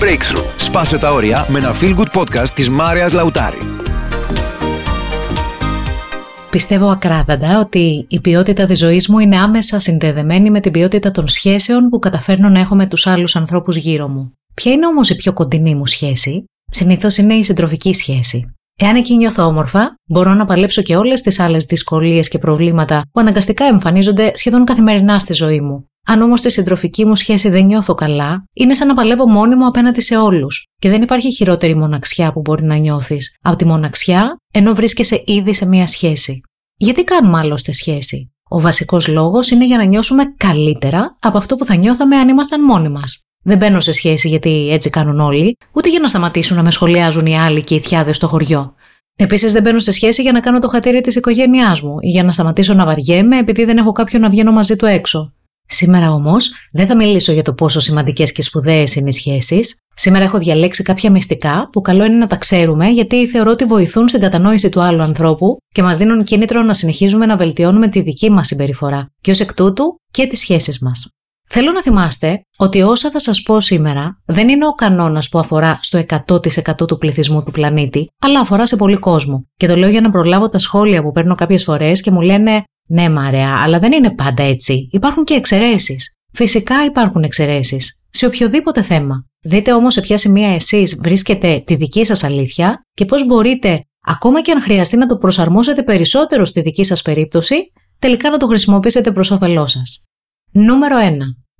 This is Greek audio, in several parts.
Breakthrough. Σπάσε τα όρια με ένα feel good podcast της Μάριας Λαουτάρη. Πιστεύω ακράδαντα ότι η ποιότητα της ζωής μου είναι άμεσα συνδεδεμένη με την ποιότητα των σχέσεων που καταφέρνω να έχω με τους άλλους ανθρώπους γύρω μου. Ποια είναι όμως η πιο κοντινή μου σχέση; Συνήθως είναι η συντροφική σχέση. Εάν εκεί νιώθω όμορφα, μπορώ να παλέψω και όλες τις άλλες δυσκολίες και προβλήματα που αναγκαστικά εμφανίζονται σχεδόν καθημερινά στη ζωή μου. Αν όμως στη συντροφική μου σχέση δεν νιώθω καλά, είναι σαν να παλεύω μόνιμο απέναντι σε όλους. Και δεν υπάρχει χειρότερη μοναξιά που μπορεί να νιώθεις από τη μοναξιά, ενώ βρίσκεσαι ήδη σε μία σχέση. Γιατί κάνουμε άλλωστε σχέση; Ο βασικός λόγος είναι για να νιώσουμε καλύτερα από αυτό που θα νιώθαμε αν ήμασταν μόνοι μας. Δεν μπαίνω σε σχέση γιατί έτσι κάνουν όλοι, ούτε για να σταματήσουν να με σχολιάζουν οι άλλοι και οι θιάδες στο χωριό. Επίσης, δεν μπαίνω σε σχέση για να κάνω το χατήρι της οικογένειάς μου ή για να σταματήσω να βαριέμαι επειδή δεν έχω κάποιον να βγαίνω μαζί του έξω. Σήμερα όμως δεν θα μιλήσω για το πόσο σημαντικές και σπουδαίες είναι οι σχέσεις. Σήμερα έχω διαλέξει κάποια μυστικά που καλό είναι να τα ξέρουμε γιατί θεωρώ ότι βοηθούν στην κατανόηση του άλλου ανθρώπου και μας δίνουν κίνητρο να συνεχίζουμε να βελτιώνουμε τη δική μας συμπεριφορά και ως εκ τούτου και τις σχέσεις μας. Θέλω να θυμάστε ότι όσα θα σας πω σήμερα δεν είναι ο κανόνας που αφορά στο 100% του πληθυσμού του πλανήτη, αλλά αφορά σε πολύ κόσμο. Και το λέω για να προλάβω τα σχόλια που παίρνω κάποιες φορές και μου λένε «Ναι Μαρέα, αλλά δεν είναι πάντα έτσι. Υπάρχουν και εξαιρέσεις. Φυσικά υπάρχουν εξαιρέσεις. Σε οποιοδήποτε θέμα. Δείτε όμως σε ποια σημεία εσείς βρίσκετε τη δική σας αλήθεια και πώς μπορείτε, ακόμα και αν χρειαστεί να το προσαρμόσετε περισσότερο στη δική σας περίπτωση, τελικά να το χρησιμοποιήσετε προς όφελό σας. Νούμερο 1.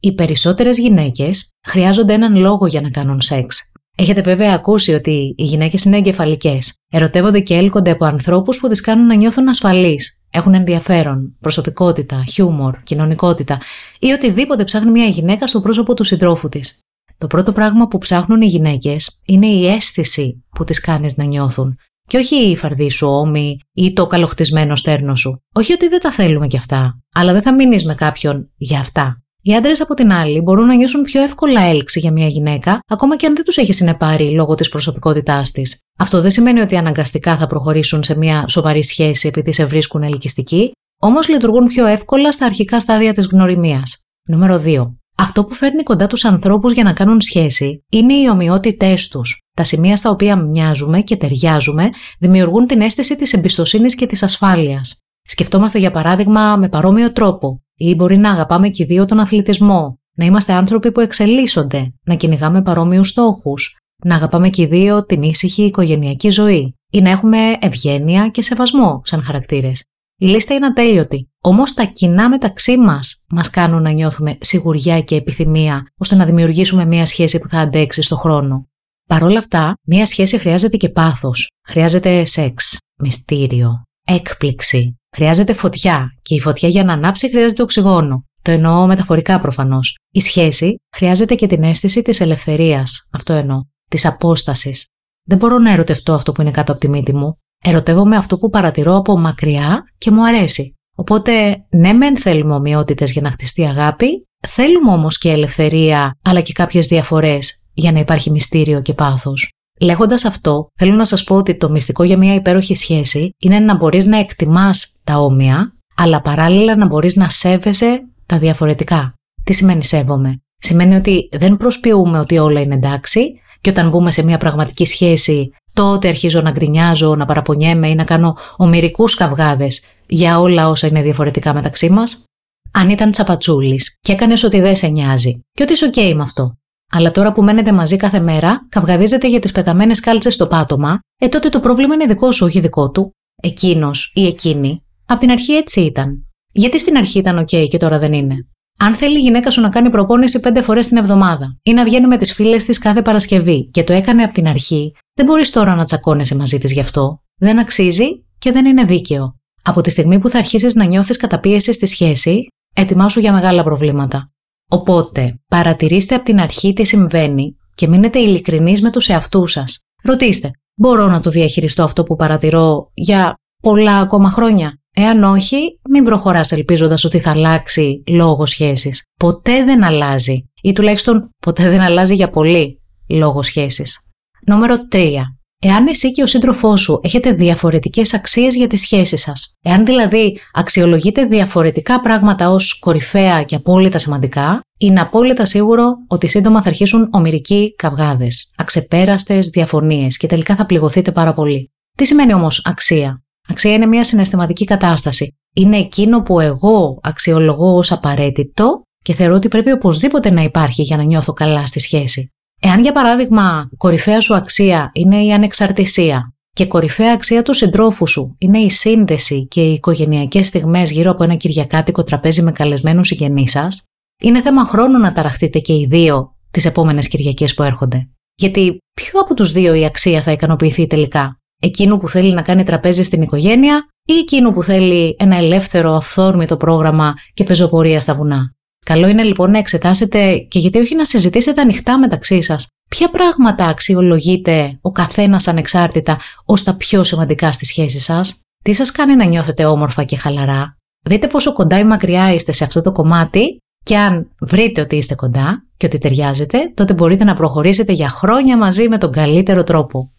Οι περισσότερες γυναίκες χρειάζονται έναν λόγο για να κάνουν σεξ. Έχετε βέβαια ακούσει ότι οι γυναίκες είναι εγκεφαλικές. Ερωτεύονται και έλκονται από ανθρώπους που τις κάνουν να νιώθουν ασφαλείς. Έχουν ενδιαφέρον, προσωπικότητα, χιούμορ, κοινωνικότητα ή οτιδήποτε ψάχνει μια γυναίκα στο πρόσωπο του συντρόφου της. Το πρώτο πράγμα που ψάχνουν οι γυναίκες είναι η αίσθηση που τις κάνεις να νιώθουν και όχι η φαρδί σου ώμη ή το καλοχτισμένο στέρνο σου. Όχι ότι δεν τα θέλουμε κι αυτά, αλλά δεν θα μείνεις με κάποιον για αυτά. Οι άντρες από την άλλη μπορούν να νιώσουν πιο εύκολα έλξη για μια γυναίκα, ακόμα και αν δεν τους έχει συνεπάρει λόγω της προσωπικότητάς της. Αυτό δεν σημαίνει ότι αναγκαστικά θα προχωρήσουν σε μια σοβαρή σχέση επειδή σε βρίσκουν ελκυστικοί, όμως λειτουργούν πιο εύκολα στα αρχικά στάδια της γνωριμίας. Νούμερο 2. Αυτό που φέρνει κοντά τους ανθρώπους για να κάνουν σχέση είναι οι ομοιότητές τους. Τα σημεία στα οποία μοιάζουμε και ταιριάζουμε δημιουργούν την αίσθηση της εμπιστοσύνης και της ασφάλειας. Σκεφτόμαστε για παράδειγμα με παρόμοιο τρόπο, ή μπορεί να αγαπάμε και οι δύο τον αθλητισμό, να είμαστε άνθρωποι που εξελίσσονται, να κυνηγάμε παρόμοιους στόχους, να αγαπάμε και οι δύο την ήσυχη οικογενειακή ζωή, ή να έχουμε ευγένεια και σεβασμό σαν χαρακτήρες. Η λίστα είναι ατέλειωτη. Όμως τα κοινά μεταξύ μας μας κάνουν να νιώθουμε σιγουριά και επιθυμία ώστε να δημιουργήσουμε μια σχέση που θα αντέξει στο χρόνο. Παρ' όλα αυτά, μια σχέση χρειάζεται και πάθος. Χρειάζεται σεξ, μυστήριο, έκπληξη. Χρειάζεται φωτιά και η φωτιά για να ανάψει χρειάζεται οξυγόνο. Το εννοώ μεταφορικά προφανώς. Η σχέση χρειάζεται και την αίσθηση της ελευθερίας. Αυτό εννοώ. Της απόστασης. Δεν μπορώ να ερωτευτώ αυτό που είναι κάτω από τη μύτη μου. Ερωτεύομαι αυτό που παρατηρώ από μακριά και μου αρέσει. Οπότε, ναι, μεν θέλουμε ομοιότητες για να χτιστεί αγάπη, θέλουμε όμως και ελευθερία, αλλά και κάποιες διαφορές για να υπάρχει μυστήριο και πάθος. Λέγοντας αυτό, θέλω να σας πω ότι το μυστικό για μια υπέροχη σχέση είναι να μπορείς να εκτιμάς τα όμοια, αλλά παράλληλα να μπορείς να σέβεσαι τα διαφορετικά. Τι σημαίνει σέβομαι; Σημαίνει ότι δεν προσποιούμε ότι όλα είναι εντάξει και όταν μπούμε σε μια πραγματική σχέση τότε αρχίζω να γκρινιάζω, να παραπονιέμαι ή να κάνω ομοιρικού καυγάδες για όλα όσα είναι διαφορετικά μεταξύ μας. Αν ήταν τσαπατσούλης και έκανες ότι δεν σε νοιάζει, και ότι είσαι OK με αυτό. Αλλά τώρα που μένετε μαζί κάθε μέρα, καυγαδίζετε για τις πεταμένες κάλτσες στο πάτωμα, ε τότε το πρόβλημα είναι δικό σου, όχι δικό του. Εκείνος ή εκείνη, απ' την αρχή έτσι ήταν. Γιατί στην αρχή ήταν OK και τώρα δεν είναι; Αν θέλει η γυναίκα σου να κάνει προπόνηση πέντε φορές την εβδομάδα ή να βγαίνει με τις φίλες της κάθε Παρασκευή και το έκανε από την αρχή, δεν μπορείς τώρα να τσακώνεσαι μαζί της γι' αυτό. Δεν αξίζει και δεν είναι δίκαιο. Από τη στιγμή που θα αρχίσεις να νιώθεις καταπίεσης στη σχέση, ετοιμάσου για μεγάλα προβλήματα. Οπότε, παρατηρήστε από την αρχή τι συμβαίνει και μείνετε ειλικρινείς με τους εαυτούς σας. Ρωτήστε, μπορώ να το διαχειριστώ αυτό που παρατηρώ για πολλά ακόμα χρόνια; Εάν όχι, μην προχωράς ελπίζοντας ότι θα αλλάξει λόγω σχέσης. Ποτέ δεν αλλάζει. Ή τουλάχιστον ποτέ δεν αλλάζει για πολύ λόγω σχέσης. Νούμερο 3. Εάν εσύ και ο σύντροφός σου έχετε διαφορετικές αξίες για τις σχέσεις σας. Εάν δηλαδή αξιολογείτε διαφορετικά πράγματα ως κορυφαία και απόλυτα σημαντικά, είναι απόλυτα σίγουρο ότι σύντομα θα αρχίσουν ομοιρικοί καυγάδες, αξεπέραστες διαφωνίες και τελικά θα πληγωθείτε πάρα πολύ. Τι σημαίνει όμως αξία; Αξία είναι μια συναισθηματική κατάσταση. Είναι εκείνο που εγώ αξιολογώ ως απαραίτητο και θεωρώ ότι πρέπει οπωσδήποτε να υπάρχει για να νιώθω καλά στη σχέση. Εάν για παράδειγμα κορυφαία σου αξία είναι η ανεξαρτησία και κορυφαία αξία του συντρόφου σου είναι η σύνδεση και οι οικογενειακές στιγμές γύρω από ένα κυριακάτικο τραπέζι με καλεσμένους συγγενείς σας, είναι θέμα χρόνου να ταραχτείτε και οι δύο τις επόμενες Κυριακές που έρχονται. Γιατί ποιο από τους δύο η αξία θα ικανοποιηθεί τελικά, εκείνου που θέλει να κάνει τραπέζι στην οικογένεια ή εκείνου που θέλει ένα ελεύθερο αυθόρμητο πρόγραμμα και πεζοπορία στα βουνά; Καλό είναι λοιπόν να εξετάσετε και γιατί όχι να συζητήσετε ανοιχτά μεταξύ σας ποια πράγματα αξιολογείτε ο καθένας ανεξάρτητα ως τα πιο σημαντικά στη σχέση σας, τι σας κάνει να νιώθετε όμορφα και χαλαρά; Δείτε πόσο κοντά ή μακριά είστε σε αυτό το κομμάτι και αν βρείτε ότι είστε κοντά και ότι ταιριάζετε, τότε μπορείτε να προχωρήσετε για χρόνια μαζί με τον καλύτερο τρόπο.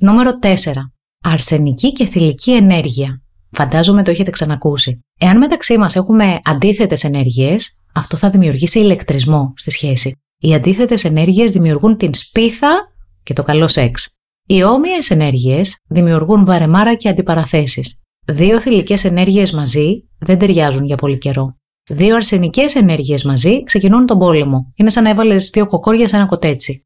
Νούμερο 4. Αρσενική και θηλυκή ενέργεια. Φαντάζομαι το έχετε ξανακούσει. Εάν μεταξύ μας έχουμε αντίθετες ενέργειες, αυτό θα δημιουργήσει ηλεκτρισμό στη σχέση. Οι αντίθετες ενέργειες δημιουργούν την σπίθα και το καλό σεξ. Οι όμοιες ενέργειες δημιουργούν βαρεμάρα και αντιπαραθέσεις. Δύο θηλυκές ενέργειες μαζί δεν ταιριάζουν για πολύ καιρό. Δύο αρσενικές ενέργειες μαζί ξεκινούν τον πόλεμο. Είναι σαν να έβαλες δύο κοκόρια σε ένα κοτέτσι.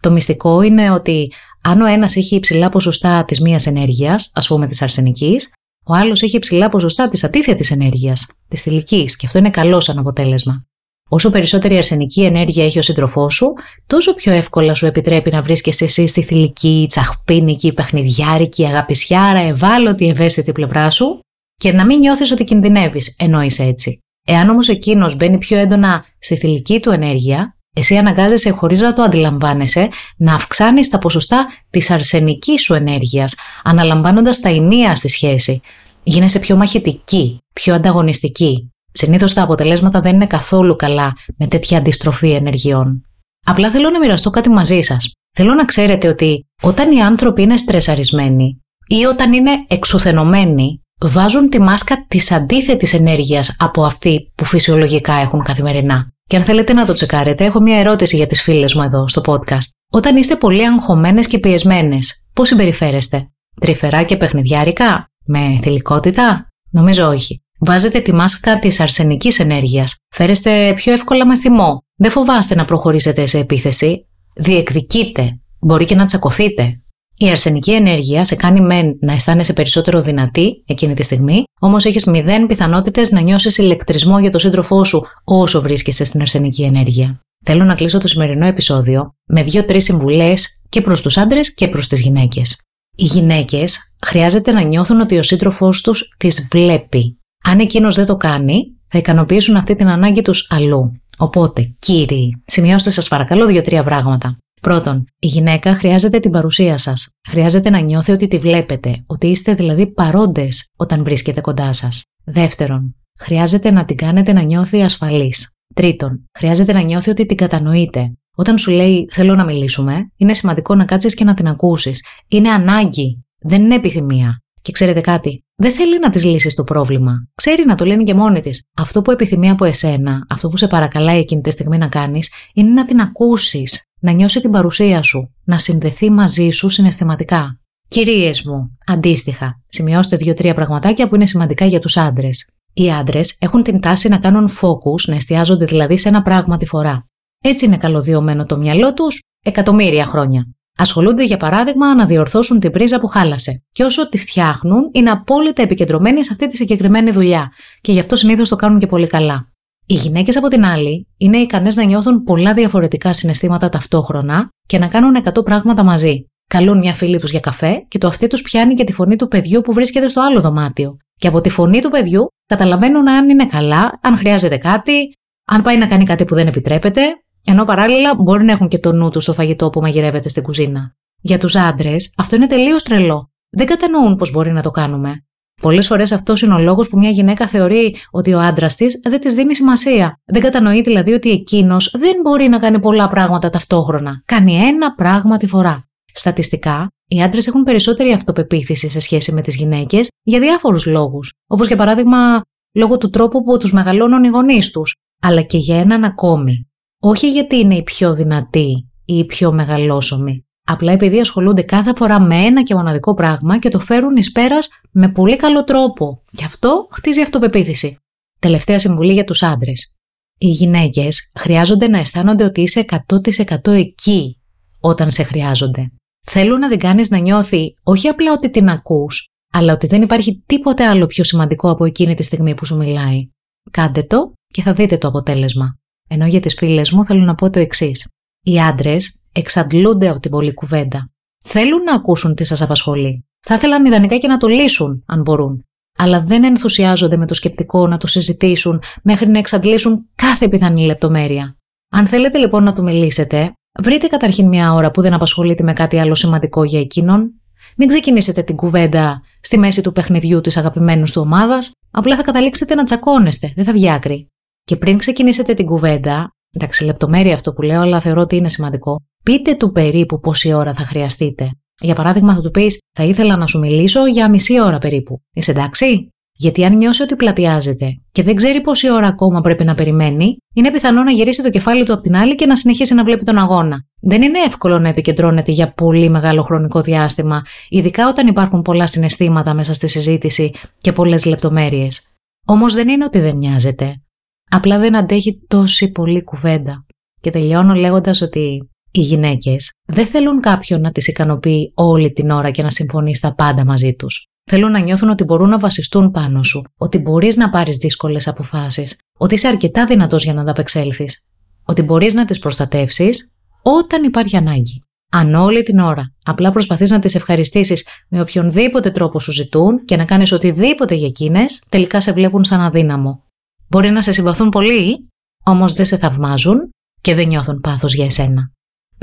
Το μυστικό είναι ότι αν ο ένας έχει υψηλά ποσοστά της μίας ενέργειας, ας πούμε της αρσενικής, ο άλλος έχει υψηλά ποσοστά της αντίθετη ενέργειας, της θηλυκής, και αυτό είναι καλό σαν αποτέλεσμα. Όσο περισσότερη αρσενική ενέργεια έχει ο σύντροφός σου, τόσο πιο εύκολα σου επιτρέπει να βρίσκεσαι εσύ στη θηλυκή, τσαχπίνικη, παιχνιδιάρικη, αγαπησιάρα, ευάλωτη, ευαίσθητη πλευρά σου και να μην νιώθεις ότι κινδυνεύεις ενώ είσαι έτσι. Εάν όμως εκείνος μπαίνει πιο έντονα στη θηλυκή του ενέργεια, εσύ αναγκάζεσαι χωρίς να το αντιλαμβάνεσαι να αυξάνεις τα ποσοστά της αρσενικής σου ενέργειας, αναλαμβάνοντας τα ενία στη σχέση. Γίνεσαι πιο μαχητική, πιο ανταγωνιστική. Συνήθως τα αποτελέσματα δεν είναι καθόλου καλά με τέτοια αντιστροφή ενεργειών. Απλά θέλω να μοιραστώ κάτι μαζί σας. Θέλω να ξέρετε ότι όταν οι άνθρωποι είναι στρεσαρισμένοι ή όταν είναι εξουθενωμένοι, βάζουν τη μάσκα της αντίθετης ενέργειας από αυτή που φυσιολογικά έχουν καθημερινά. Και αν θέλετε να το τσεκάρετε, έχω μια ερώτηση για τις φίλες μου εδώ στο podcast. Όταν είστε πολύ αγχωμένες και πιεσμένες, πώς συμπεριφέρεστε, τρυφερά και παιχνιδιάρικα, με θηλυκότητα, νομίζω όχι. Βάζετε τη μάσκα της αρσενικής ενέργειας. Φέρεστε πιο εύκολα με θυμό. Δεν φοβάστε να προχωρήσετε σε επίθεση. Διεκδικείτε. Μπορεί και να τσακωθείτε. Η αρσενική ενέργεια σε κάνει μεν να αισθάνεσαι περισσότερο δυνατή εκείνη τη στιγμή, όμως έχεις μηδέν πιθανότητες να νιώσεις ηλεκτρισμό για τον σύντροφό σου όσο βρίσκεσαι στην αρσενική ενέργεια. Θέλω να κλείσω το σημερινό επεισόδιο με δύο-τρεις συμβουλές και προς τους άντρες και προς τις γυναίκες. Οι γυναίκες χρειάζεται να νιώθουν ότι ο σύντροφός τους τις βλέπει. Αν εκείνος δεν το κάνει, θα ικανοποιήσουν αυτή την ανάγκη τους αλλού. Οπότε, κύριοι, σημειώστε σας παρακαλώ δύο-τρία πράγματα. Πρώτον, η γυναίκα χρειάζεται την παρουσία σας. Χρειάζεται να νιώθει ότι τη βλέπετε, ότι είστε δηλαδή παρόντες όταν βρίσκεται κοντά σας. Δεύτερον, χρειάζεται να την κάνετε να νιώθει ασφαλής. Τρίτον, χρειάζεται να νιώθει ότι την κατανοείτε. Όταν σου λέει Θέλω να μιλήσουμε, είναι σημαντικό να κάτσεις και να την ακούσεις. Είναι ανάγκη, δεν είναι επιθυμία. Και ξέρετε κάτι, δεν θέλει να της λύσεις το πρόβλημα. Ξέρει να το λένε και μόνη της. Αυτό που επιθυμεί από εσένα, αυτό που σε παρακαλάει εκείνη τη στιγμή να κάνεις, είναι να την ακούσεις, να νιώσει την παρουσία σου, να συνδεθεί μαζί σου συναισθηματικά. Κυρίες μου, αντίστοιχα, σημειώστε δύο-τρία πραγματάκια που είναι σημαντικά για τους άντρες. Οι άντρες έχουν την τάση να κάνουν focus, να εστιάζονται δηλαδή σε ένα πράγμα τη φορά. Έτσι είναι καλωδιωμένο το μυαλό τους εκατομμύρια χρόνια. Ασχολούνται για παράδειγμα να διορθώσουν την πρίζα που χάλασε. Και όσο τη φτιάχνουν, είναι απόλυτα επικεντρωμένοι σε αυτή τη συγκεκριμένη δουλειά. Και γι' αυτό συνήθως το κάνουν και πολύ καλά. Οι γυναίκες από την άλλη είναι ικανές να νιώθουν πολλά διαφορετικά συναισθήματα ταυτόχρονα και να κάνουν 100 πράγματα μαζί. Καλούν μια φίλη τους για καφέ και το αυτή τους πιάνει και τη φωνή του παιδιού που βρίσκεται στο άλλο δωμάτιο. Και από τη φωνή του παιδιού καταλαβαίνουν αν είναι καλά, αν χρειάζεται κάτι, αν πάει να κάνει κάτι που δεν επιτρέπεται, ενώ παράλληλα μπορεί να έχουν και το νου τους στο φαγητό που μαγειρεύεται στην κουζίνα. Για τους άντρες, αυτό είναι τελείως τρελό. Δεν κατανοούν πώς μπορεί να το κάνουμε. Πολλές φορές αυτός είναι ο λόγος που μια γυναίκα θεωρεί ότι ο άντρας της δεν της δίνει σημασία. Δεν κατανοεί δηλαδή ότι εκείνος δεν μπορεί να κάνει πολλά πράγματα ταυτόχρονα. Κάνει ένα πράγμα τη φορά. Στατιστικά, οι άντρες έχουν περισσότερη αυτοπεποίθηση σε σχέση με τις γυναίκες για διάφορους λόγους. Όπως για παράδειγμα, λόγω του τρόπου που τους μεγαλώνουν οι γονείς τους, αλλά και για έναν ακόμη. Όχι γιατί είναι οι πιο δυνατοί ή οι πιο μεγαλόσωμοι, απλά επειδή ασχολούνται κάθε φορά με ένα και μοναδικό πράγμα και το φέρουν εις πέρας με πολύ καλό τρόπο. Γι' αυτό χτίζει αυτοπεποίθηση. Τελευταία συμβουλή για τους άντρες. Οι γυναίκες χρειάζονται να αισθάνονται ότι είσαι 100% εκεί όταν σε χρειάζονται. Θέλουν να την κάνεις να νιώθει όχι απλά ότι την ακούς, αλλά ότι δεν υπάρχει τίποτε άλλο πιο σημαντικό από εκείνη τη στιγμή που σου μιλάει. Κάντε το και θα δείτε το αποτέλεσμα. Ενώ για τις φίλες μου θέλω να πω το εξής. Οι άντρες εξαντλούνται από την πολλή κουβέντα. Θέλουν να ακούσουν τι σας απασχολεί. Θα ήθελαν ιδανικά και να το λύσουν, αν μπορούν. Αλλά δεν ενθουσιάζονται με το σκεπτικό να το συζητήσουν μέχρι να εξαντλήσουν κάθε πιθανή λεπτομέρεια. Αν θέλετε λοιπόν να του μιλήσετε, βρείτε καταρχήν μια ώρα που δεν απασχολείται με κάτι άλλο σημαντικό για εκείνον. Μην ξεκινήσετε την κουβέντα στη μέση του παιχνιδιού της αγαπημένου του ομάδας, απλά θα καταλήξετε να τσακώνεστε, δεν θα βγει άκρη. Και πριν ξεκινήσετε την κουβέντα, εντάξει, λεπτομέρεια αυτό που λέω, αλλά θεωρώ ότι είναι σημαντικό, πείτε του περίπου πόση ώρα θα χρειαστείτε. Για παράδειγμα, θα του πεις: Θα ήθελα να σου μιλήσω για μισή ώρα περίπου. Είσαι εντάξει; Γιατί αν νιώσει ότι πλατιάζεται και δεν ξέρει πόση ώρα ακόμα πρέπει να περιμένει, είναι πιθανό να γυρίσει το κεφάλι του από την άλλη και να συνεχίσει να βλέπει τον αγώνα. Δεν είναι εύκολο να επικεντρώνεται για πολύ μεγάλο χρονικό διάστημα, ειδικά όταν υπάρχουν πολλά συναισθήματα μέσα στη συζήτηση και πολλές λεπτομέρειες. Όμως δεν είναι ότι δεν νοιάζεται. Απλά δεν αντέχει τόση πολύ κουβέντα. Και τελειώνω λέγοντας ότι οι γυναίκες δεν θέλουν κάποιον να τις ικανοποιεί όλη την ώρα και να συμφωνείς στα πάντα μαζί τους. Θέλουν να νιώθουν ότι μπορούν να βασιστούν πάνω σου, ότι μπορείς να πάρεις δύσκολες αποφάσεις, ότι είσαι αρκετά δυνατός για να ανταπεξέλθεις, ότι μπορείς να τις προστατεύσεις όταν υπάρχει ανάγκη. Αν όλη την ώρα απλά προσπαθείς να τις ευχαριστήσεις με οποιονδήποτε τρόπο σου ζητούν και να κάνεις οτιδήποτε για εκείνες, τελικά σε βλέπουν σαν αδύναμο. Μπορεί να σε συμπαθούν πολύ, όμως δεν σε θαυμάζουν και δεν νιώθουν πάθος για εσένα.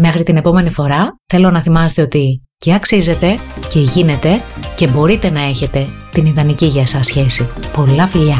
Μέχρι την επόμενη φορά θέλω να θυμάστε ότι και αξίζετε και γίνεται και μπορείτε να έχετε την ιδανική για εσάς σχέση. Πολλά φιλιά!